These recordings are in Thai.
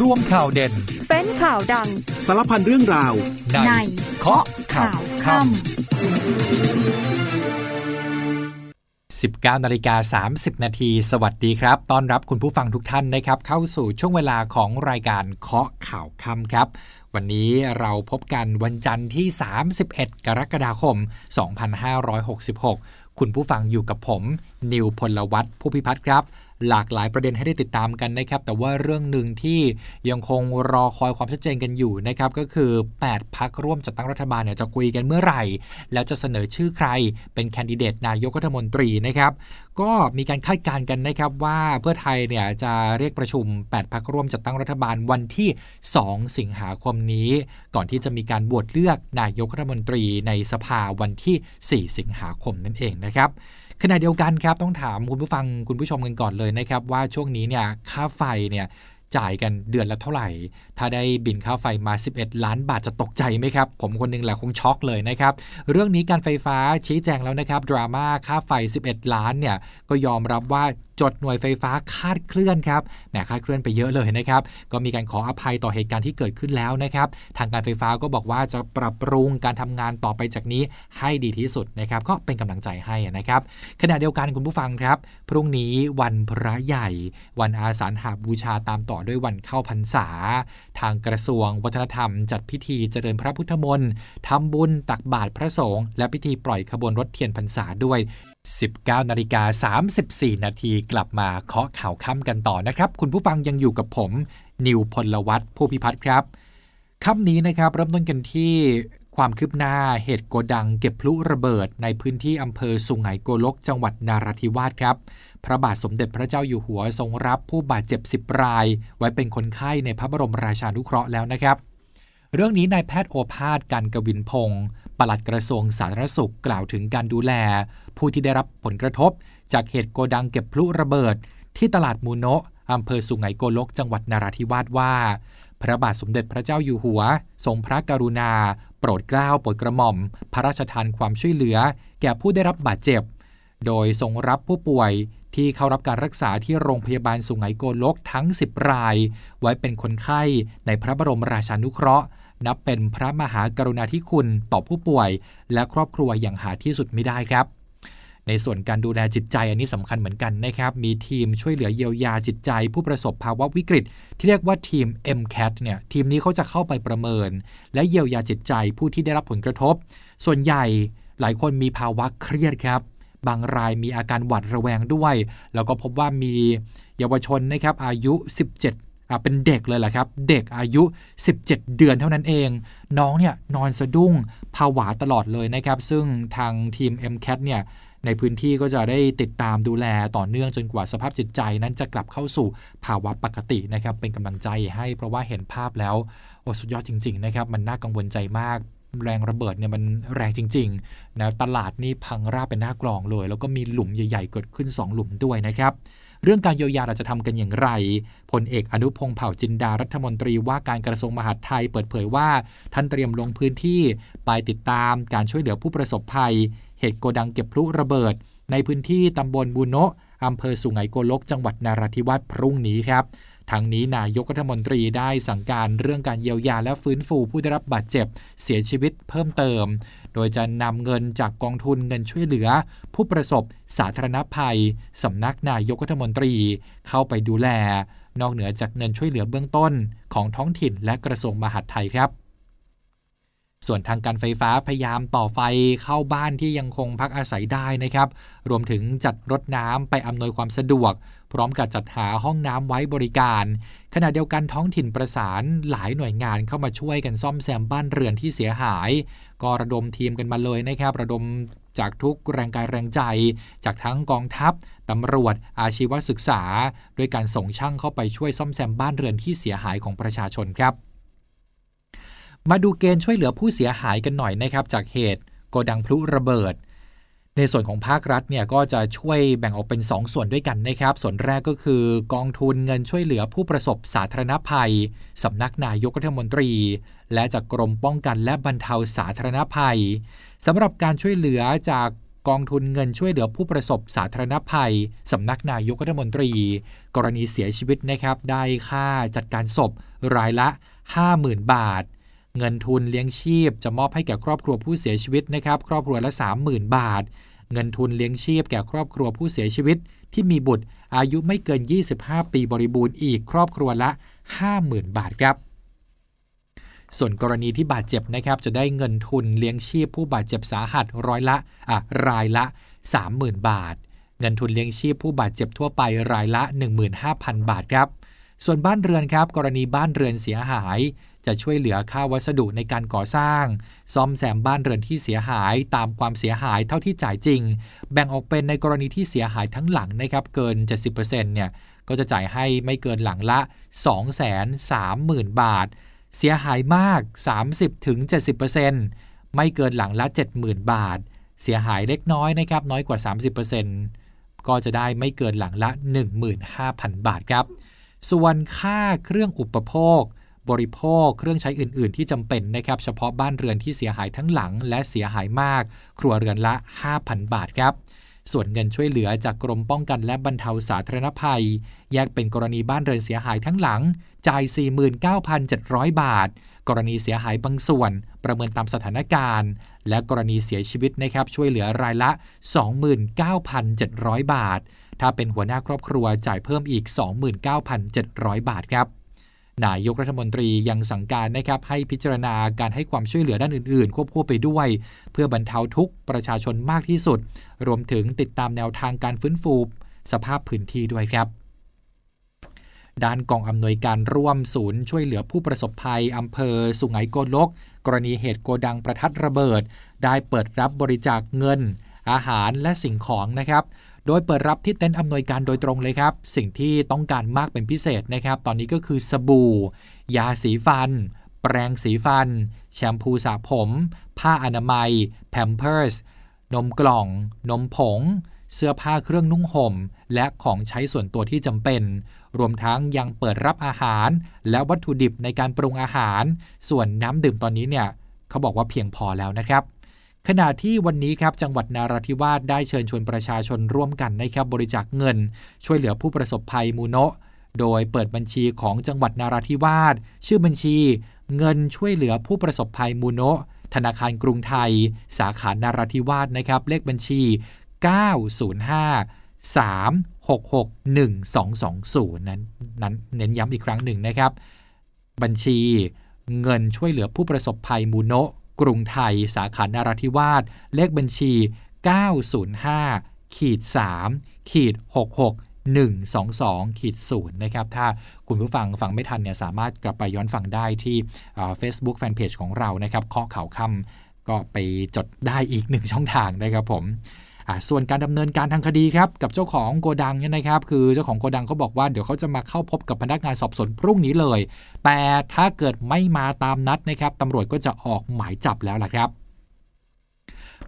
ร่วมข่าวเด่น เป็นข่าวดัง สารพันเรื่องราวในในเคาะข่าวค่ำ19นาฬิกา30 นาที สวัสดีครับ ต้อนรับคุณผู้ฟังทุกท่านนะครับ เข้าสู่ช่วงเวลาของรายการเคาะข่าวค่ำครับวันนี้เราพบกันวันจันทร์ที่ 31 กรกฎาคม 2566 คุณผู้ฟังอยู่กับผม นิวพลวัตผู้พิพัฒน์ครับ หลากหลายประเด็นให้ได้ติดตามกันนะครับ แต่ว่าเรื่องหนึ่งที่ยังคงรอคอยความชัดเจนกันอยู่นะครับ ก็คือ 8 พักร่วมจัดตั้งรัฐบาลเนี่ยจะคุยกันเมื่อไหร่ แล้วจะเสนอชื่อใครเป็นแคนดิเดตนายกรัฐมนตรีนะครับก็มีการคาดการณ์กันนะครับว่าเพื่อไทยเนี่ยจะเรียกประชุม 8 พักร่วมจัดตั้งรัฐบาลวันที่ 2 สิงหาคมนี้ ก่อนที่จะมีการบวชเลือกนายกรัฐมนตรีในสภาวันที่ 4 สิงหาคมนั่นเองนะครับ ขณะเดียวกันครับต้องถามคุณผู้ฟังคุณผู้ชมกันก่อนเลยนะครับว่าช่วงนี้เนี่ยค่าไฟเนี่ยจ่ายกันเดือนละเท่าไหร่ ถ้าได้บินค่าไฟมา 11 ล้านบาทจะตกใจไหมครับ ผมคนหนึงแหละคงช็อกเลยนะครับ เรื่องนี้การไฟฟ้าชี้แจงแล้วนะครับ ดราม่าค่าไฟ 11 ล้านเนี่ย ก็ยอมรับว่าจดหน่วยไฟฟ้าคาดเคลื่อนครับแหมคาดเคลื่อนไปเยอะเลยนะครับ ก็มีการขออภัยต่อเหตุการณ์ที่เกิดขึ้นแล้วนะครับ ทางการไฟฟ้าก็บอกว่าจะปรับปรุงการทำงานต่อไปจากนี้ให้ดีที่สุดนะครับ ก็เป็นกำลังใจให้นะครับ ขณะเดียวกันคุณผู้ฟังครับ พรุ่งนี้วันพระใหญ่ วันอาสาฬหาบูชาตามต่อด้วยวันเข้าพรรษาทางกระทรวงวัฒนธรรม จัดพิธีเจริญพระพุทธมนต์ทำบุญตักบาตรพระสงฆ์และพิธีปล่อยขบวนรถเทียนพรรษาด้วย 19นาฬิกา34 นาทีกลับมาเคาะข่าวค่ำกันต่อนะครับ คุณผู้ฟังยังอยู่กับผม นิวพลวัตผู้พิพัฒน์ครับค่ำนี้นะครับเริ่มต้นกันที่ความคืบหน้าเหตุโกดังเก็บพลุระเบิดในพื้นที่อำเภอสุงไหงโกลกจังหวัดนาราธิวาสครับ พระบาทสมเด็จพระเจ้าอยู่หัวทรงรับผู้บาดเจ็บ 10 ราย ไว้เป็นคนไข้ในพระบรมราชานุเคราะห์แล้วนะครับ เรื่องนี้นายแพทย์โอภาสการกวินพงศ์ปลัดกระทรวงสาธารณสุขกล่าวถึงการดูแล ผู้ที่ได้รับผลกระทบ จากเหตุโกดังเก็บพลุระเบิด ที่ตลาดมูโนะอำเภอสุไหงโกลกจังหวัดนาราธิวาสว่า พระบาทสมเด็จพระเจ้าอยู่หัว ทรงพระกรุณา โปรดเกล้าโปรดกระหม่อม พระราชทานความช่วยเหลือ แก่ผู้ได้รับบาดเจ็บ โดยทรงรับผู้ป่วย ที่เข้ารับการรักษาที่โรงพยาบาลสุไหงโกลกทั้ง 10 ราย ไว้เป็นคนไข้ในพระบรมราชานุเคราะห์ นับเป็นพระมหากรุณาธิคุณต่อผู้ป่วย และครอบครัวอย่างหาที่สุดไม่ได้ครับ ในส่วนการดูแลจิตใจอันนี้สำคัญเหมือนกันนะครับ มีทีมช่วยเหลือเยียวยาจิตใจ ผู้ประสบภาวะวิกฤต ที่เรียกว่าทีม MCAT เนี่ยทีมนี้เขาจะเข้าไปประเมิน และเยียวยาจิตใจผู้ที่ได้รับผลกระทบ ส่วนใหญ่หลายคนมีภาวะเครียดครับ บางรายมีอาการหวาดระแวงด้วย แล้วก็พบว่ามีเยาวชนนะครับอายุ 17อะเป็นเด็กเลยแหละครับ เด็กอายุ 17 เดือนเท่านั้นเอง น้องเนี่ยนอนสะดุ้งผวาตลอดเลยนะครับ ซึ่งทางทีม MCAT เนี่ยในพื้นที่ก็จะได้ติดตามดูแลต่อเนื่องจนกว่าสภาพจิตใจนั้นจะกลับเข้าสู่ภาวะปกตินะครับ เป็นกำลังใจให้เพราะว่าเห็นภาพแล้วโอ้สุดยอดจริง ๆ นะครับ มันน่ากังวลใจมาก แรงระเบิดเนี่ยมันแรงจริงๆนะตลาดนี่พังราบเป็นหน้ากลองเลย แล้วก็มีหลุมใหญ่ ๆ เกิดขึ้น 2 หลุมด้วยนะครับเรื่องการเยียวยาเราจะทำกันอย่างไร พลเอกอนุพงศ์เผ่าจินดารัฐมนตรีว่าการกระทรวงมหาดไทยเปิดเผยว่า ท่านเตรียมลงพื้นที่ไปติดตามการช่วยเหลือผู้ประสบภัย เหตุโกดังเก็บพลุระเบิด ในพื้นที่ตำบลบูโนะอำเภอสุไหงโกลก จังหวัดนาราธิวาสพรุ่งนี้ครับ ทางนี้นายกรัฐมนตรีได้สั่งการเรื่องการเยียวยาและฟื้นฟูผู้ได้รับบาดเจ็บเสียชีวิตเพิ่มเติม โดยจะนำเงินจากกองทุนเงินช่วยเหลือ ผู้ประสบสาธารณภัยสำนักนายกรัฐมนตรีเข้าไปดูแล นอกเหนือจากเงินช่วยเหลือเบื้องต้นของท้องถิ่นและกระทรวงมหาดไทยครับส่วนทางการไฟฟ้าพยายามต่อไฟเข้าบ้านที่ยังคงพักอาศัยได้นะครับ รวมถึงจัดรถน้ำไปอำนวยความสะดวก พร้อมกับจัดหาห้องน้ำไว้บริการ ขณะเดียวกันท้องถิ่นประสานหลายหน่วยงานเข้ามาช่วยกันซ่อมแซมบ้านเรือนที่เสียหาย ก็ระดมทีมกันมาเลยนะครับระดมจากทุกแรงกายแรงใจ จากทั้งกองทัพตำรวจ อาชีวศึกษาด้วยการส่งช่างเข้าไปช่วยซ่อมแซมบ้านเรือนที่เสียหายของประชาชนครับ มาดูเกณฑ์ช่วยเหลือผู้เสียหายกันหน่อยนะครับ จากเหตุโกดังพลุระเบิด ในส่วนของภาครัฐเนี่ยก็จะช่วยแบ่งออกเป็น 2 ส่วนด้วยกันนะครับ ส่วนแรกก็คือกองทุนเงินช่วยเหลือผู้ประสบสาธารณภัยสำนักนายกรัฐมนตรี และจากกรมป้องกันและบรรเทาสาธารณภัยสำหรับการช่วยเหลือจากกองทุนเงินช่วยเหลือผู้ประสบสาธารณภัยสำนักนายกรัฐมนตรี กรณีเสียชีวิตนะครับได้ค่าจัดการศพรายละ 50,000 บาท เงินทุนเลี้ยงชีพ จะมอบให้แก่ครอบครัวผู้เสียชีวิตนะครับ ครอบครัวละ 30,000 บาท เงินทุนเลี้ยงชีพ แก่ครอบครัวผู้เสียชีวิต ที่มีบุตร อายุไม่เกิน 25 ปีบริบูรณ์อีก ครอบครัวละ 50,000 บาทครับ ส่วนกรณีที่บาดเจ็บนะครับ จะได้เงินทุนเลี้ยงชีพ ผู้บาดเจ็บสาหัสร้อยละอะรายละ 30,000 บาท เงินทุนเลี้ยงชีพ ผู้บาดเจ็บทั่วไปรายละ 15,000 บาทครับ ส่วนบ้านเรือนครับ กรณีบ้านเรือนเสียหาย จะช่วยเหลือค่าวัสดุในการก่อสร้าง ซ่อมแซมบ้านเรือนที่เสียหายตามความเสียหายเท่าที่จ่ายจริง แบ่งออกเป็นในกรณีที่เสียหายทั้งหลังนะครับเกิน 70%เนี่ยก็จะจ่ายให้ไม่เกินหลังละ 230,000 บาท เสียหายมาก 30-70%ไม่เกินหลังละ 70,000 บาท เสียหายเล็กน้อยนะครับน้อยกว่า 30%ก็จะได้ไม่เกินหลังละ 15,000 บาทครับ ส่วนค่าเครื่องอุปโภค บริโภคเครื่องใช้อื่น ๆ ที่จำเป็นนะครับเฉพาะบ้านเรือนที่เสียหายทั้งหลัง และเสียหายมาก ครัวเรือนละ 5,000 บาทครับส่วนเงินช่วยเหลือจากกรมป้องกันและบรรเทาสาธารณภัย แยกเป็นกรณีบ้านเรือนเสียหายทั้งหลัง จ่าย 49,700 บาท กรณีเสียหายบางส่วน ประเมินตามสถานการณ์ และกรณีเสียชีวิตนะครับช่วยเหลือรายละ 29,700 บาท ถ้าเป็นหัวหน้าครอบครัวจ่ายเพิ่มอีก 29,700 บาทครับ นายกรัฐมนตรียังสั่งการนะครับให้พิจารณาการให้ความช่วยเหลือด้านอื่นๆ ควบคู่ไปด้วย เพื่อบรรเทาทุกประชาชนมากที่สุด รวมถึงติดตามแนวทางการฟื้นฟู สภาพพื้นที่ด้วยครับด้านกองอำนวยการร่วมศูนย์ช่วยเหลือผู้ประสบภัยอำเภอ สุไหงโกลก กรณีเหตุโกดังประทัดระเบิด ได้เปิดรับบริจาคเงิน อาหารและสิ่งของนะครับ โดยเปิดรับที่เต็นท์อำนวยการโดยตรงเลยครับ สิ่งที่ต้องการมากเป็นพิเศษนะครับ ตอนนี้ก็คือสบู่ ยาสีฟัน แปรงสีฟัน แชมพูสระผม ผ้าอนามัย แพมเพิร์ส นมกล่อง นมผง เสื้อผ้าเครื่องนุ่งห่ม และของใช้ส่วนตัวที่จำเป็น รวมทั้งยังเปิดรับอาหาร และวัตถุดิบในการปรุงอาหาร ส่วนน้ำดื่มตอนนี้เนี่ยเขาบอกว่าเพียงพอแล้วนะครับ ขณะที่วันนี้ครับจังหวัดนาราธิวาสได้เชิญชวนประชาชนร่วมกันนะครับบริจาคเงิน ช่วยเหลือผู้ประสบภัยมูโนะโดยเปิดบัญชีของจังหวัดนาราธิวาสชื่อบัญชี เงินช่วยเหลือผู้ประสบภัยมูโนะธนาคารกรุงไทย สาขานาราธิวาสนะครับเลขบัญชี 905 366 1220 นั้นนั้นเน้นย้ำอีกครั้งหนึ่งนะครับ บัญชีเงินช่วยเหลือผู้ประสบภัยมูโนะ กรุงไทย สาขานาราธิวาสเลขบัญชี 905ขีด3ขีด66 122ขีด0นะครับ ถ้าคุณผู้ฟังฟังไม่ทันเนี่ยสามารถกลับไปย้อนฟังได้ที่เฟซบุ๊กแฟนเพจของเรานะครับข้อข่าวคำก็ไปจดได้อีกหนึ่งช่องทางนะครับผม ส่วนการดำเนินการทางคดีครับกับเจ้าของโกดังเนี่ยนะครับ คือเจ้าของโกดังเขาบอกว่าเดี๋ยวเขาจะมาเข้าพบกับพนักงานสอบสวนพรุ่งนี้เลย แต่ถ้าเกิดไม่มาตามนัดนะครับตำรวจก็จะออกหมายจับแล้วล่ะครับ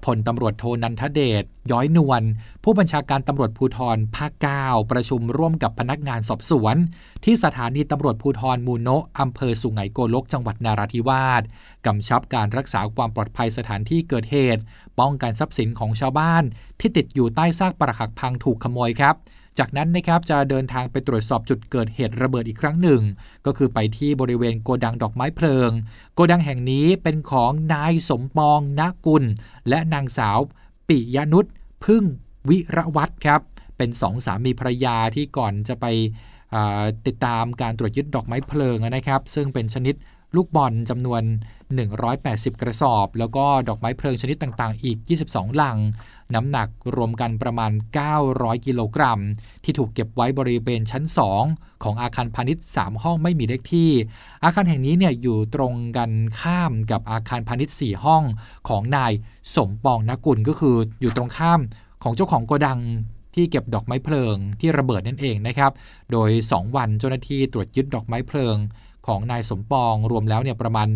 พลตำรวจโทนันทเดช ย้อยนวล ผู้บัญชาการตำรวจภูธรภาค9ประชุมร่วมกับพนักงานสอบสวน ที่สถานีตำรวจภูธรมูโนะอำเภอสุไหงโกลกจังหวัดนาราธิวาสกำชับการรักษาความปลอดภัยสถานที่เกิดเหตุ ป้องกันทรัพย์สินของชาวบ้าน ที่ติดอยู่ใต้ซากปรักหักพังถูกขโมยครับ จากนั้นนะครับจะเดินทางไปตรวจสอบจุดเกิดเหตุระเบิดอีกครั้งหนึ่ง ก็คือไปที่บริเวณโกดังดอกไม้เพลิง โกดังแห่งนี้เป็นของนายสมปองนากุล และนางสาว ปิยนุชพึ่งวิระวัตรครับ เป็นสองสามีภรรยาที่ก่อนจะไปติดตามการตรวจยึดดอกไม้เพลิงนะครับ ซึ่งเป็นชนิด ลูกบอลจำนวน 180 กระสอบ แล้วก็ดอกไม้เพลิงชนิดต่างๆ อีก 22 ลัง น้ำหนักรวมกันประมาณ 900 กิโลกรัม ที่ถูกเก็บไว้บริเวณชั้น 2 ของอาคารพาณิชย์ 3 ห้องไม่มีเลขที่ อาคารแห่งนี้เนี่ยอยู่ตรงกันข้ามกับอาคารพาณิชย์ 4 ห้องของนายสมปองนกุลก็คืออยู่ตรงข้ามของเจ้าของโกดังที่เก็บดอกไม้เพลิงที่ระเบิดนั่นเองนะครับ โดย 2 วันเจ้าหน้าที่ตรวจยึดดอกไม้เพลิง ของนายสมปองรวมแล้วเนี่ยประมาณ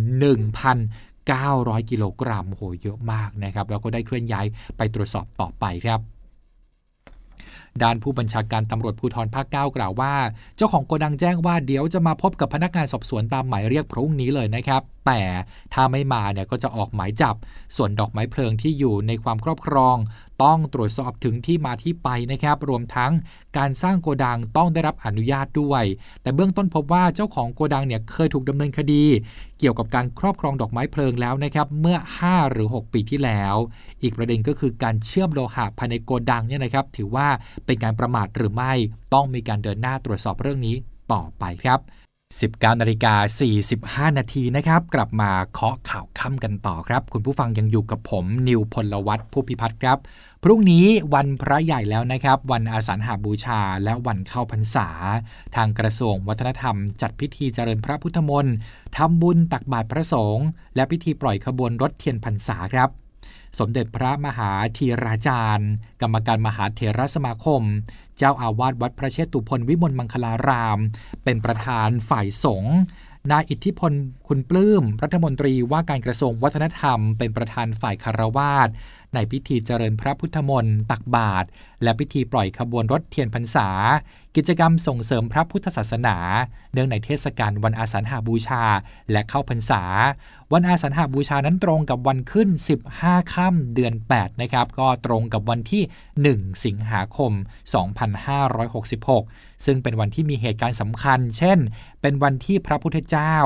1,900 กิโลกรัมโหเยอะมากนะครับ แล้วก็ได้เคลื่อนย้ายไปตรวจสอบต่อไปครับด้านผู้บัญชาการตำรวจภูธรภาค 9 กล่าวว่า เจ้าของโกดังแจ้งว่าเดี๋ยวจะมาพบกับพนักงานสอบสวนตามหมายเรียกพรุ่งนี้เลยนะครับ แต่ถ้าไม่มาเนี่ยก็จะออกหมายจับ ส่วนดอกไม้เพลิงที่อยู่ในความครอบครอง ต้องตรวจสอบถึงที่มาที่ไปนะครับ รวมทั้งการสร้างโกดังต้องได้รับอนุญาตด้วย แต่เบื้องต้นพบว่าเจ้าของโกดังเนี่ยเคยถูกดำเนินคดี เกี่ยวกับการครอบครองดอกไม้เพลิงแล้วนะครับ เมื่อ 5 หรือ 6 ปีที่แล้ว อีกประเด็นก็คือการเชื่อมโลหะภายในโกดังเนี่ยนะครับ ถือว่าเป็นการประมาทหรือไม่ต้องมีการเดินหน้าตรวจสอบเรื่องนี้ต่อไปครับ19นาฬิกา45 นาทีนะครับ กลับมาเคาะข่าวค่ำกันต่อครับ คุณผู้ฟังยังอยู่กับผม นิวพลวัตผู้พิพัฒน์ครับ พรุ่งนี้วันพระใหญ่แล้วนะครับ วันอาสาฬหาบูชาและวันเข้าพรรษา ทางกระทรวงวัฒนธรรม จัดพิธีเจริญพระพุทธมนต์ทำบุญตักบาตรพระสงฆ์และพิธีปล่อยขบวนรถเทียนพรรษาครับสมเด็จพระมหาธีราจารย์ กรรมการมหาเถรสมาคม เจ้าอาวาสวัดพระเชตุพนวิมลมังคลาราม เป็นประธานฝ่ายสงฆ์นายอิทธิพลคุณปลื้ม รัฐมนตรีว่าการกระทรวงวัฒนธรรม เป็นประธานฝ่ายคารวาส ในพิธีเจริญพระพุทธมนต์ตักบาตรและพิธีปล่อยขบวนรถเทียนพรรษา กิจกรรมส่งเสริมพระพุทธศาสนา เนื่องในเทศกาลวันอาสาฬหาบูชาและเข้าพรรษา วันอาสาฬหาบูชานั้นตรงกับวันขึ้น 15 ค่ำเดือน 8 นะครับ ก็ตรงกับวันที่ 1 สิงหาคม 2566 ซึ่งเป็นวันที่มีเหตุการณ์สำคัญ เช่น เป็นวันที่พระพุทธเจ้า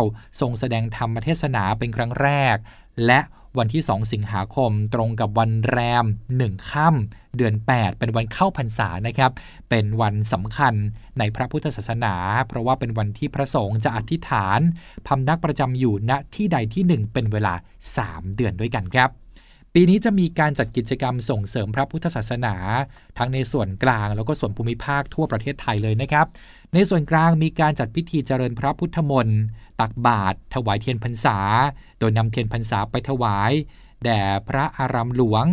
ทรงแสดงธรรมเทศนาเป็นครั้งแรก และ วันที่ 2 สิงหาคม ตรงกับวันแรม 1 ค่ำเดือน 8 เป็นวันเข้าพรรษานะครับ เป็นวันสำคัญในพระพุทธศาสนา เพราะว่าเป็นวันที่พระสงฆ์จะอธิษฐานพำนักประจำอยู่ณที่ใดที่1เป็นเวลา 3 เดือนด้วยกันครับ ปีนี้จะมีการจัดกิจกรรมส่งเสริมพระพุทธศาสนา ทั้งในส่วนกลางแล้วก็ส่วนภูมิภาคทั่วประเทศไทยเลยนะครับ ในส่วนกลางมีการจัดพิธีเจริญพระพุทธมนต์ตักบาตรถวายเทียนพรรษา โดยนำเทียนพรรษาไปถวาย แด่พระอารามหลวง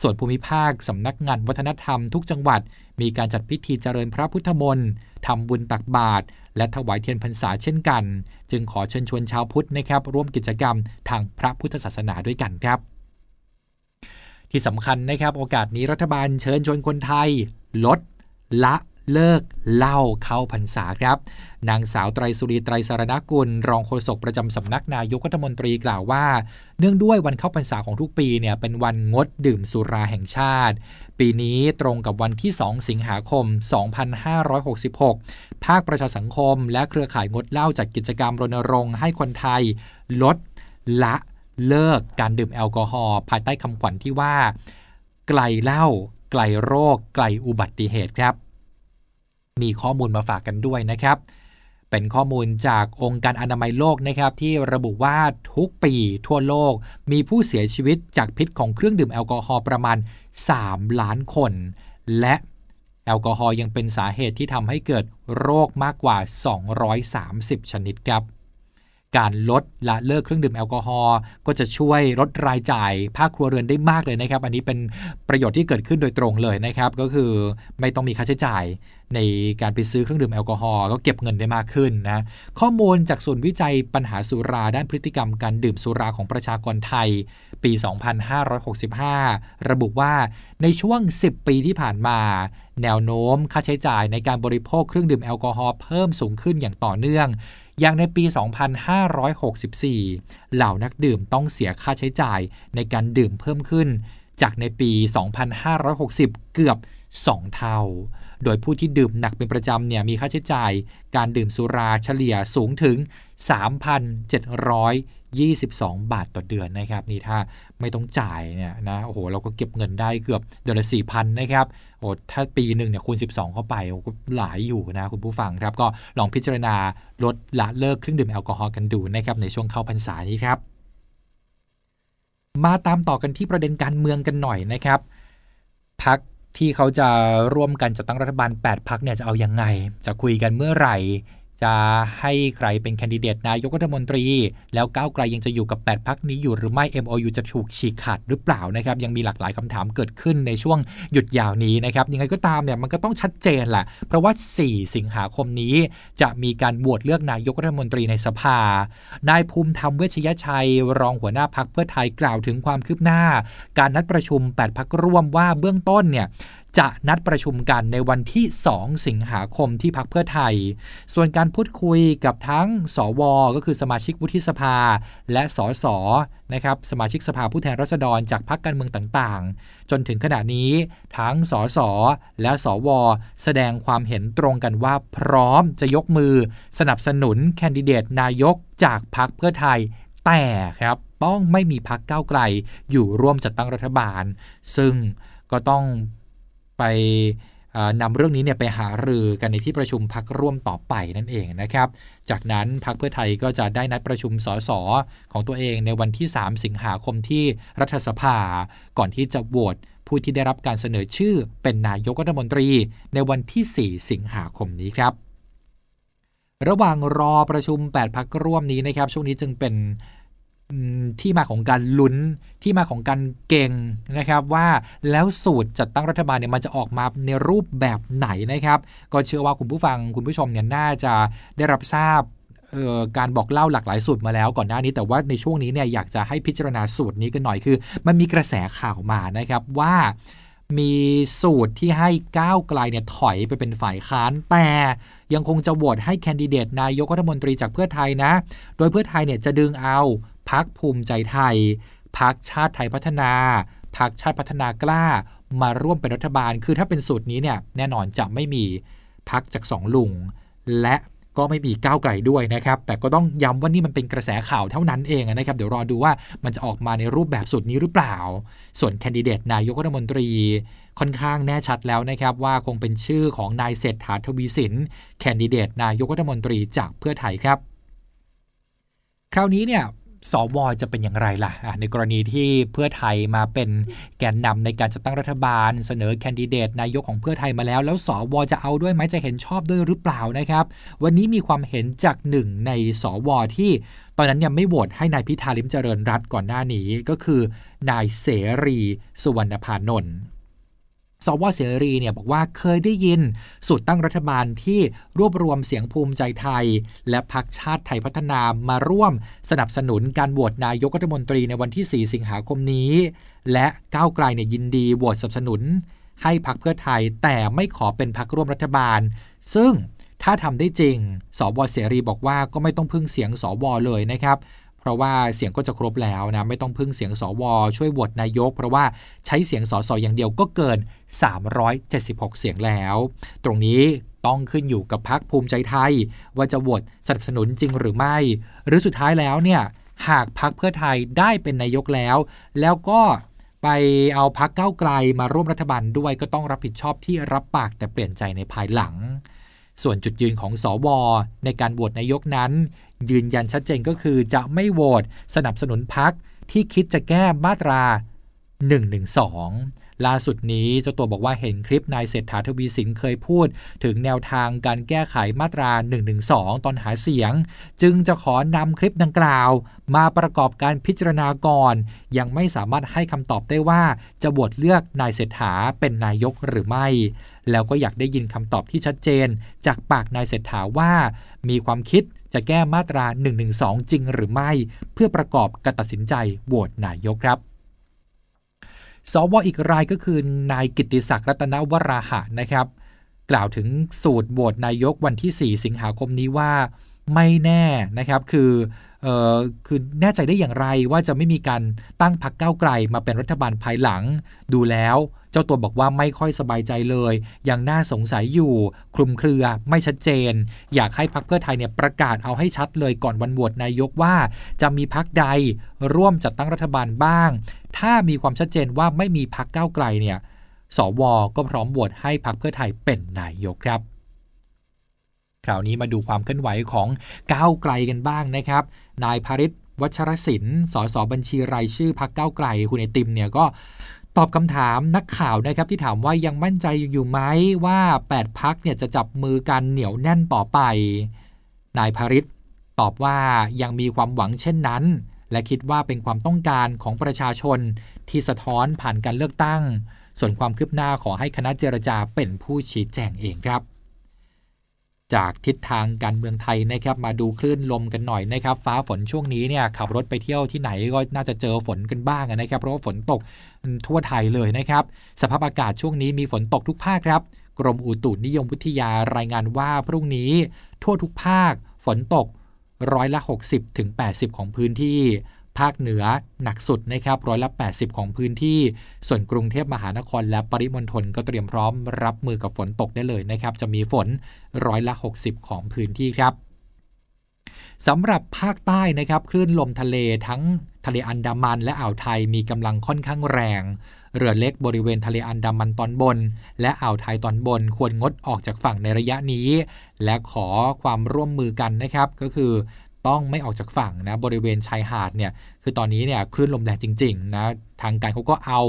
ส่วนภูมิภาคสำนักงานวัฒนธรรมทุกจังหวัด มีการจัดพิธีเจริญพระพุทธมนต์ทำบุญตักบาตรและถวายเทียนพรรษาเช่นกัน จึงขอเชิญชวนชาวพุทธนะครับร่วมกิจกรรมทางพระพุทธศาสนาด้วยกันครับ ที่สำคัญนะครับโอกาสนี้รัฐบาลเชิญชวนคนไทย ลด ละเลิกเล่าเข้าพรรษาครับ นางสาวไตรสุรีไตรสารณกุล รองโฆษกประจำสำนักนายกรัฐมนตรีกล่าวว่า เนื่องด้วยวันเข้าพรรษาของทุกปีเนี่ยเป็นวันงดดื่มสุราแห่งชาติ ปีนี้ตรงกับวันที่ 2 สิงหาคม 2566 ภาคประชาสังคมและเครือข่ายงดเหล้าจัดกิจกรรมรณรงค์ให้คนไทย ลดละ เลิกการดื่มแอลกอฮอล์ภายใต้คำขวัญที่ว่า ไกลเหล้าไกลโรค ไกลอุบัติเหตุครับ มีข้อมูลมาฝากกันด้วยนะครับ เป็นข้อมูลจากองค์การอนามัยโลกนะครับ ที่ระบุว่าทุกปีทั่วโลก มีผู้เสียชีวิตจากพิษของเครื่องดื่มแอลกอฮอล์ประมาณ 3 ล้านคน และแอลกอฮอล์ยังเป็นสาเหตุที่ทำให้เกิดโรคมากกว่า 230 ชนิดครับ การลดละเลิกเครื่องดื่มแอลกอฮอล์ก็จะช่วยลดรายจ่ายภาคครัวเรือนได้มากเลยนะครับ อันนี้เป็นประโยชน์ที่เกิดขึ้นโดยตรงเลยนะครับ ก็คือไม่ต้องมีค่าใช้จ่ายในการไปซื้อเครื่องดื่มแอลกอฮอล์ก็เก็บเงินได้มากขึ้นนะข้อมูลจากศูนย์วิจัยปัญหาสุราด้านพฤติกรรมการดื่มสุราของประชากรไทย ปี 2565 ระบุว่าในช่วง 10 ปีที่ผ่านมา แนวโน้มค่าใช้จ่ายในการบริโภคเครื่องดื่มแอลกอฮอล์เพิ่มสูงขึ้นอย่างต่อเนื่อง อย่างในปี 2564 เหล่านักดื่มต้องเสียค่าใช้จ่ายในการดื่มเพิ่มขึ้น จากในปี 2560 เกือบ 2 เท่า โดยผู้ที่ดื่มหนักเป็นประจำเนี่ยมีค่าใช้จ่าย การดื่มสุราเฉลี่ยสูงถึง 3,722 บาทต่อเดือนนะครับนี่ถ้า ไม่ต้องจ่ายเนี่ยนะโอ้โหเราก็เก็บเงินได้เกือบเดือนละ4,000นะครับโอ้ถ้าปีหนึ่งเนี่ยคูณ 12 เข้าไปก็หลายอยู่นะคุณผู้ฟังครับก็ลองพิจารณาลดละเลิกเครื่องดื่มแอลกอฮอล์กันดูนะครับในช่วงเข้าพรรษานี้ครับ มาตามต่อกันที่ประเด็นการเมืองกันหน่อยนะครับพักที่เขาจะร่วมกันจัดตั้งรัฐบาล 8 พักเนี่ยจะเอาอยัางไง จะคุยกันเมื่อไหร่ จะให้ใครเป็นแคนดิเดตนายกรัฐมนตรี แล้วก้าวไกลยังจะอยู่กับ 8พักนี้อยู่หรือไม่ MOU จะถูกฉีกขาดหรือเปล่านะครับยังมีหลากหลายคำถามเกิดขึ้นในช่วงหยุดยาวนี้นะครับยังไงก็ตามเนี่ยมันก็ต้องชัดเจนแหละเพราะว่า 4 สิงหาคมนี้ จะมีการโหวตเลือกนายกรัฐมนตรีในสภานายภูมิธรรมเวชยชัย รองหัวหน้าพักเพื่อไทยกล่าวถึงความคืบหน้า การนัดประชุม 8พักร่วมว่าเบื้องต้นเนี่ย จะนัดประชุมกันในวันที่ 2 สิงหาคมที่พักเพื่อไทย ส่วนการพูดคุยกับทั้งสว ก็คือสมาชิกวุฒิสภา และสสนะครับสมาชิกสภาผู้แทนราษฎรจากพรรคการเมืองต่างๆ จนถึงขณะนี้ทั้งสสและสว แสดงความเห็นตรงกันว่าพร้อมจะยกมือสนับสนุนแคนดิเดตนายกจากพรรคเพื่อไทยแต่ครับต้องไม่มีพักก้าวไกลอยู่ร่วมจัดตั้งรัฐบาล ซึ่งก็ต้อง ไปนำเรื่องนี้เนี่ยไปหารือกันในที่ประชุมพักร่วมต่อไปนั่นเองนะครับ จากนั้นพักเพื่อไทยก็จะได้นัดประชุมสสของตัวเองในวันที่ 3 สิงหาคมที่รัฐสภา ก่อนที่จะโหวตผู้ที่ได้รับการเสนอชื่อเป็นนายกรัฐมนตรีในวันที่ 4 สิงหาคมนี้ครับ ระหว่างรอประชุม 8 พักร่วมนี้นะครับ ช่วงนี้จึงเป็น ที่มาของการลุ้นที่มาของการเก่งนะครับว่าแล้วสูตรจัดตั้งรัฐบาลเนี่ยมันจะออกมาในรูปแบบไหนนะครับ ก็เชื่อว่าคุณผู้ฟังคุณผู้ชมเนี่ยน่าจะได้รับทราบการบอกเล่าหลากหลายสูตรมาแล้วก่อนหน้านี้แต่ว่าในช่วงนี้เนี่ยอยากจะให้พิจารณาสูตรนี้กันหน่อยคือ มันมีกระแสข่าวมานะครับว่ามีสูตรที่ให้ก้าวไกลเนี่ยถอยไปเป็นฝ่ายค้าน แต่ยังคงจะโหวตให้แคนดิเดตนายกรัฐมนตรีจากเพื่อไทยนะ โดยเพื่อไทยเนี่ยจะดึงเอา พักภูมิใจไทย พักชาติไทยพัฒนาพักชาติพัฒนากล้ามาร่วมเป็นรัฐบาล คือถ้าเป็นสูตรนี้เนี่ยแน่นอนจะไม่มีพักจากสองลุง และก็ไม่มีก้าวไกลด้วยนะครับ แต่ก็ต้องย้ำว่านี่มันเป็นกระแสข่าวเท่านั้นเองนะครับ เดี๋ยวรอดูว่ามันจะออกมาในรูปแบบสุดนี้หรือเปล่า ส่วนแคนดิเดตนายกรัฐมนตรีค่อนข้างแน่ชัดแล้วนะครับว่าคงเป็นชื่อของนายเศรษฐาทวีสินแคนดิเดตนายกรัฐมนตรีจากเพื่อไทยครับ คราวนี้เนี่ย สวจะเป็นอย่างไรล่ะ ในกรณีที่เพื่อไทยมาเป็นแกนนำในการจัดตั้งรัฐบาล เสนอแคนดิเดตนายกของเพื่อไทยมาแล้ว แล้วสวจะเอาด้วยไหมจะเห็นชอบด้วยหรือเปล่านะครับ วันนี้มีความเห็นจากหนึ่งในสวที่ตอนนั้นยังไม่โหวตให้นายพิธาลิมเจริญรัตก่อนหน้านี้ก็คือนายเสรีสุวรรณพานนท์ สวเสรีเนี่ยบอกว่าเคยได้ยินสูตรตั้งรัฐบาลที่รวบรวมเสียงภูมิใจไทย และพรรคชาติไทยพัฒนามาร่วมสนับสนุนการโหวตนายกรัฐมนตรีในวันที่ 4 สิงหาคมนี้ และก้าวไกลเนี่ยยินดีโหวตสนับสนุน ให้พรรคเพื่อไทยแต่ไม่ขอเป็นพรรคร่วมรัฐบาล ซึ่งถ้าทำได้จริง สวเสรีบอกว่าก็ไม่ต้องพึ่งเสียงสวเลยนะครับ เพราะว่าเสียงก็จะครบแล้วนะไม่ต้องพึ่งเสียงสว ช่วยโหวตนายก เพราะว่าใช้เสียงสสอย่างเดียวก็เกิน 376 เสียงแล้ว ตรงนี้ต้องขึ้นอยู่กับพักภูมิใจไทย ว่าจะโหวตสนับสนุนจริงหรือไม่ หรือสุดท้ายแล้วเนี่ยหากพักเพื่อไทยได้เป็นนายกแล้ว แล้วก็ไปเอาพักเก้าไกลมาร่วมรัฐบาลด้วยก็ต้องรับผิดชอบที่รับปากแต่เปลี่ยนใจในภายหลัง ส่วนจุดยืนของสอวอในการโหวตนายกนั้น ยืนยันชัดเจนก็คือจะไม่โหวตสนับสนุนพักที่คิดจะแก้มาตรา 112 ล่าสุดนี้เจ้าตัวบอกว่าเห็นคลิปนายเศรษฐาทวีสินเคยพูด ถึงแนวทางการแก้ไขมาตรา 112 ตอนหาเสียง จึงจะขอนำคลิปดังกล่าว มาประกอบการพิจารณาก่อน ยังไม่สามารถให้คำตอบได้ว่าจะบวชเลือกนายเศรษฐาเป็นนายกหรือไม่ แล้วก็อยากได้ยินคำตอบที่ชัดเจน จากปากนายเศรษฐาว่า มีความคิด จะแก้มาตรา 112 จริงหรือไม่ เพื่อประกอบการตัดสินใจโหวตนายกครับสวอีกรายก็คือนายกิติศักดิ์รัตนวราหะนะครับ กล่าวถึงสูตรโหวตนายกวันที่ 4 สิงหาคมนี้ว่าไม่แน่นะครับคือเออคือแน่ใจได้อย่างไรว่าจะไม่มีการตั้งพรรคก้าวไกลมาเป็นรัฐบาลภายหลัง ดูแล้ว เจ้าตัวบอกว่าไม่ค่อยสบายใจเลย ยังน่าสงสัยอยู่ คลุมเครือไม่ชัดเจน อยากให้พักเพื่อไทยเนี่ยประกาศเอาให้ชัดเลยก่อนวันโหวตนายกว่า จะมีพักใดร่วมจัดตั้งรัฐบาลบ้าง ถ้ามีความชัดเจนว่าไม่มีพักก้าวไกลเนี่ยสวก็พร้อมโหวตให้พักเพื่อไทยเป็นนายกครับคราวนี้มาดูความเคลื่อนไหวของก้าวไกลกันบ้างนะครับ นายพาริศวัชรศิลป์ สสบัญชีรายชื่อพักเก้าไกล คุณไอติมเนี่ยก็ ตอบคำถามนักข่าวนะครับที่ถามว่ายังมั่นใจอยู่ไหมว่า 8 พักเนี่ยจะจับมือกันเหนียวแน่นต่อไป นายพาริศตอบว่ายังมีความหวังเช่นนั้น และคิดว่าเป็นความต้องการของประชาชนที่สะท้อนผ่านการเลือกตั้ง ส่วนความคืบหน้าขอให้คณะเจรจาเป็นผู้ชี้แจงเองครับ จากทิศทางการเมืองไทยนะครับมาดูคลื่นลมกันหน่อยนะครับ ฟ้าฝนช่วงนี้เนี่ยขับรถไปเที่ยวที่ไหนก็น่าจะเจอฝนกันบ้างนะครับ เพราะว่าฝนตกทั่วไทยเลยนะครับ สภาพอากาศช่วงนี้มีฝนตกทุกภาคครับ กรมอุตุนิยมวิทยารายงานว่าพรุ่งนี้ ทั่วทุกภาค ฝนตกร้อยละ 60ถึง80 ของพื้นที่ ภาคเหนือหนักสุดนะครับร้อยละ 80 ของพื้นที่ ส่วนกรุงเทพมหานครและปริมณฑลก็เตรียมพร้อมรับมือกับฝนตกได้เลยนะครับ จะมีฝนร้อยละ 60 ของพื้นที่ครับสำหรับภาคใต้นะครับคลื่นลมทะเลทั้งทะเลอันดามันและอ่าวไทยมีกำลังค่อนข้างแรง เรือเล็กบริเวณทะเลอันดามันตอนบน และอ่าวไทยตอนบนควรงดออกจากฝั่งในระยะนี้ และขอความร่วมมือกันนะครับ ก็คือ ต้องไม่ออกจากฝั่งนะบริเวณชายหาดเนี่ยคือตอนนี้เนี่ยคลื่นลมแรงจริงๆนะทางการเขาก็เอา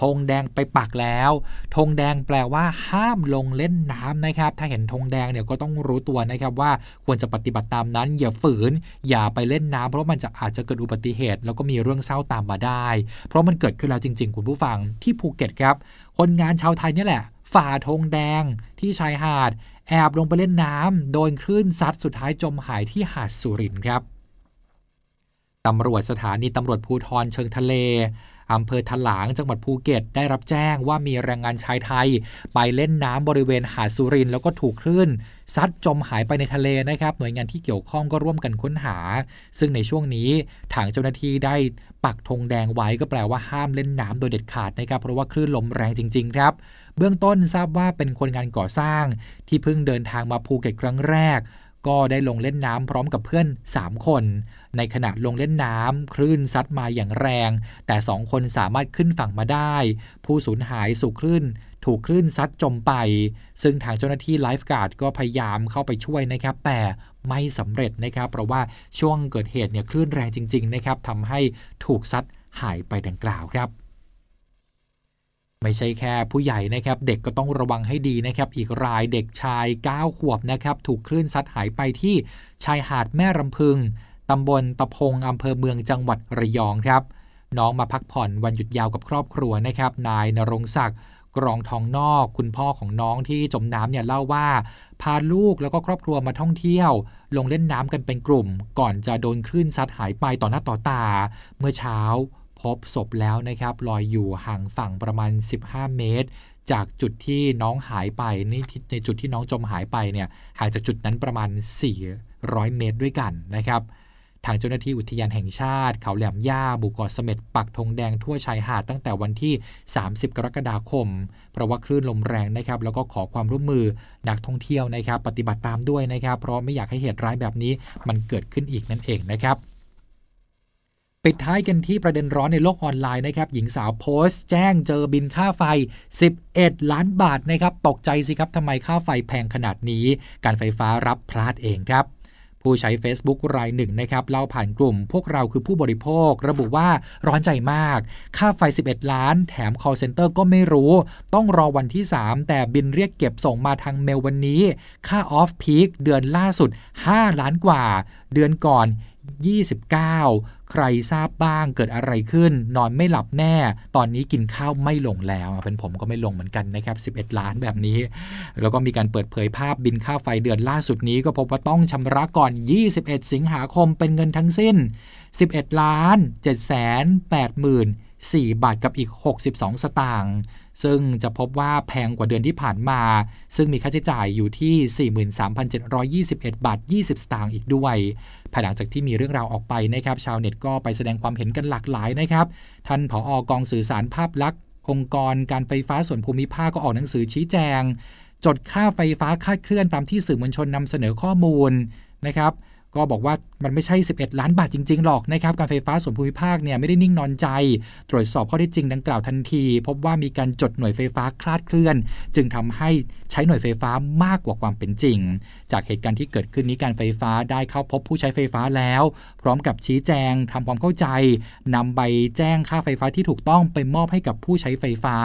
ธงแดงไปปักแล้วธงแดงแปลว่าห้ามลงเล่นน้ำนะครับ ถ้าเห็นธงแดงเนี่ยก็ต้องรู้ตัวนะครับว่าควรจะปฏิบัติตามนั้น อย่าฝืน อย่าไปเล่นน้ำเพราะมันจะอาจจะเกิดอุบัติเหตุ แล้วก็มีเรื่องเศร้าตามมาได้ เพราะมันเกิดขึ้นแล้วจริง ๆ คุณผู้ฟังที่ภูเก็ตครับ คนงานชาวไทยนี่แหละฝ่าธงแดงที่ชายหาด แอบลงไปเล่นน้ำโดนคลื่นซัดสุดท้ายจมหายที่หาดสุรินครับตำรวจสถานีตำรวจภูทรเชิงทะเลอำเภอถลางจังหวัดภูเก็ตได้รับแจ้งว่ามีแรงงานชายไทย ไปเล่นน้ำบริเวณหาดสุรินแล้วก็ถูกคลื่น ซัดจมหายไปในทะเลนะครับหน่วยงานที่เกี่ยวข้องก็ร่วมกันค้นหา ซึ่งในช่วงนี้ทางเจ้าหน้าที่ได้ปักธงแดงไว้ก็แปลว่าห้ามเล่นน้ำโดยเด็ดขาดนะครับเพราะว่าคลื่นลมแรงจริง ๆ ครับ เบื้องต้นทราบว่าเป็นคนงานก่อสร้าง ที่เพิ่งเดินทางมาภูเก็ตครั้งแรก ก็ได้ลงเล่นน้ำพร้อมกับเพื่อน 3 คน ในขณะลงเล่นน้ำคลื่นซัดมาอย่างแรง แต่ 2 คนสามารถขึ้นฝั่งมาได้ ผู้สูญหายสู่คลื่น ถูกคลื่นซัดจมไป ซึ่งทางเจ้าหน้าที่ไลฟ์การ์ดก็พยายามเข้าไปช่วยนะครับ แต่ไม่สำเร็จนะครับ เพราะว่าช่วงเกิดเหตุเนี่ยคลื่นแรงจริง ๆ นะครับทำให้ถูกซัดหายไปดังกล่าวครับไม่ใช่แค่ผู้ใหญ่นะครับ เด็กก็ต้องระวังให้ดีนะครับ อีกรายเด็กชาย 9 ขวบนะครับ ถูกคลื่นซัดหายไปที่ชายหาดแม่รำพึงตำบลตะพงอำเภอเมืองจังหวัดระยองครับ น้องมาพักผ่อนวันหยุดยาวกับครอบครัวนะครับ นายนรงศักดิ์ กรองทองนอก คุณพ่อของน้องที่จมน้ำเนี่ยเล่าว่า พาลูกแล้วก็ครอบครัวมาท่องเที่ยว ลงเล่นน้ำกันเป็นกลุ่ม ก่อนจะโดนคลื่นซัดหายไปต่อหน้าต่อตา เมื่อเช้าพบศพแล้วนะครับลอยอยู่ห่างฝั่งประมาณ 15 เมตร จากจุดที่น้องหายไปนี่ในจุดที่น้องจมหายไปเนี่ยห่างจากจุดนั้นประมาณ 400 เมตรด้วยกันนะครับ ทางเจ้าหน้าที่อุทยานแห่งชาติ เขาแหลมย่าบุกเกาะเสม็ดปักธงแดงทั่วชายหาดตั้งแต่วันที่ 30 กรกฎาคม เพราะว่าคลื่นลมแรงนะครับ แล้วก็ขอความร่วมมือนักท่องเที่ยวนะครับ ปฏิบัติตามด้วยนะครับ เพราะไม่อยากให้เหตุร้ายแบบนี้มันเกิดขึ้นอีกนั่นเองนะครับปิดท้ายกันที่ประเด็นร้อนในโลกออนไลน์นะครับ หญิงสาวโพสต์ แจ้งเจอบินค่าไฟ 11 ล้านบาทนะครับ ตกใจสิครับทำไมค่าไฟแพงขนาดนี้ การไฟฟ้ารับพลาดเองครับ ผู้ใช้ Facebook รายหนึ่งนะครับเล่าผ่านกลุ่ม พวกเราคือผู้บริโภค ระบุว่าร้อนใจมาก ค่าไฟ 11 ล้าน แถม call center ก็ไม่รู้ ต้องรอวันที่ 3 แต่บินเรียกเก็บส่งมาทางเมลวันนี้ ค่าออฟพีคเดือนล่าสุด 5 ล้านกว่า เดือนก่อน 29 ใครทราบบ้างเกิดอะไรขึ้น นอนไม่หลับแน่ ตอนนี้กินข้าวไม่ลงแล้ว เป็นผมก็ไม่ลงเหมือนกันนะครับ 11 ล้านแบบนี้ แล้วก็มีการเปิดเผยภาพบินค่าไฟเดือนล่าสุดนี้ ก็พบว่าต้องชำระก่อน 21 สิงหาคมเป็นเงินทั้งสิ้น 11 ล้าน7 8 0 0 0 4 บาทกับอีก 62 สตางค์ซึ่งจะพบว่าแพงกว่าเดือนที่ผ่านมา ซึ่งมีค่าใช้จ่ายอยู่ที่ 43,721 บาท 20 สตางค์อีกด้วย ภายหลังจากที่มีเรื่องราวออกไปนะครับ ชาวเน็ตก็ไปแสดงความเห็นกันหลากหลายนะครับ ท่านผออกองสื่อสารภาพลักษณ์องค์กรการไฟฟ้าส่วนภูมิภาคก็ออกหนังสือชี้แจง จดค่าไฟฟ้าคาดเคลื่อนตามที่สื่อมวลชนนำเสนอข้อมูลนะครับ ก็บอกว่ามันไม่ใช่ 11 ล้านบาทจริง ๆ หรอกนะครับ การไฟฟ้าส่วนภูมิภาคเนี่ยไม่ได้นิ่งนอนใจ ตรวจสอบข้อเท็จจริงดังกล่าวทันที พบว่ามีการจดหน่วยไฟฟ้าคลาดเคลื่อน จึงทำให้ใช้หน่วยไฟฟ้ามากกว่าความเป็นจริง จากเหตุการณ์ที่เกิดขึ้นนี้การไฟฟ้าได้เข้าพบผู้ใช้ไฟฟ้าแล้ว พร้อมกับชี้แจงทำความเข้าใจนำใบแจ้งค่าไฟฟ้าที่ถูกต้องไปมอบให้กับผู้ใช้ไฟฟ้า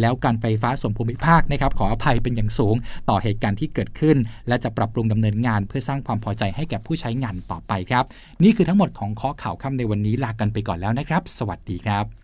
แล้วการไฟฟ้าส่วนภูมิภาคนะครับขออภัยเป็นอย่างสูง ต่อเหตุการณ์ที่เกิดขึ้น และจะปรับปรุงดำเนินงาน เพื่อสร้างความพอใจให้แก่ผู้ใช้งานต่อไปครับ นี่คือทั้งหมดของข้อข่าวค่ำในวันนี้ลากันไปก่อนแล้วนะครับ สวัสดีครับ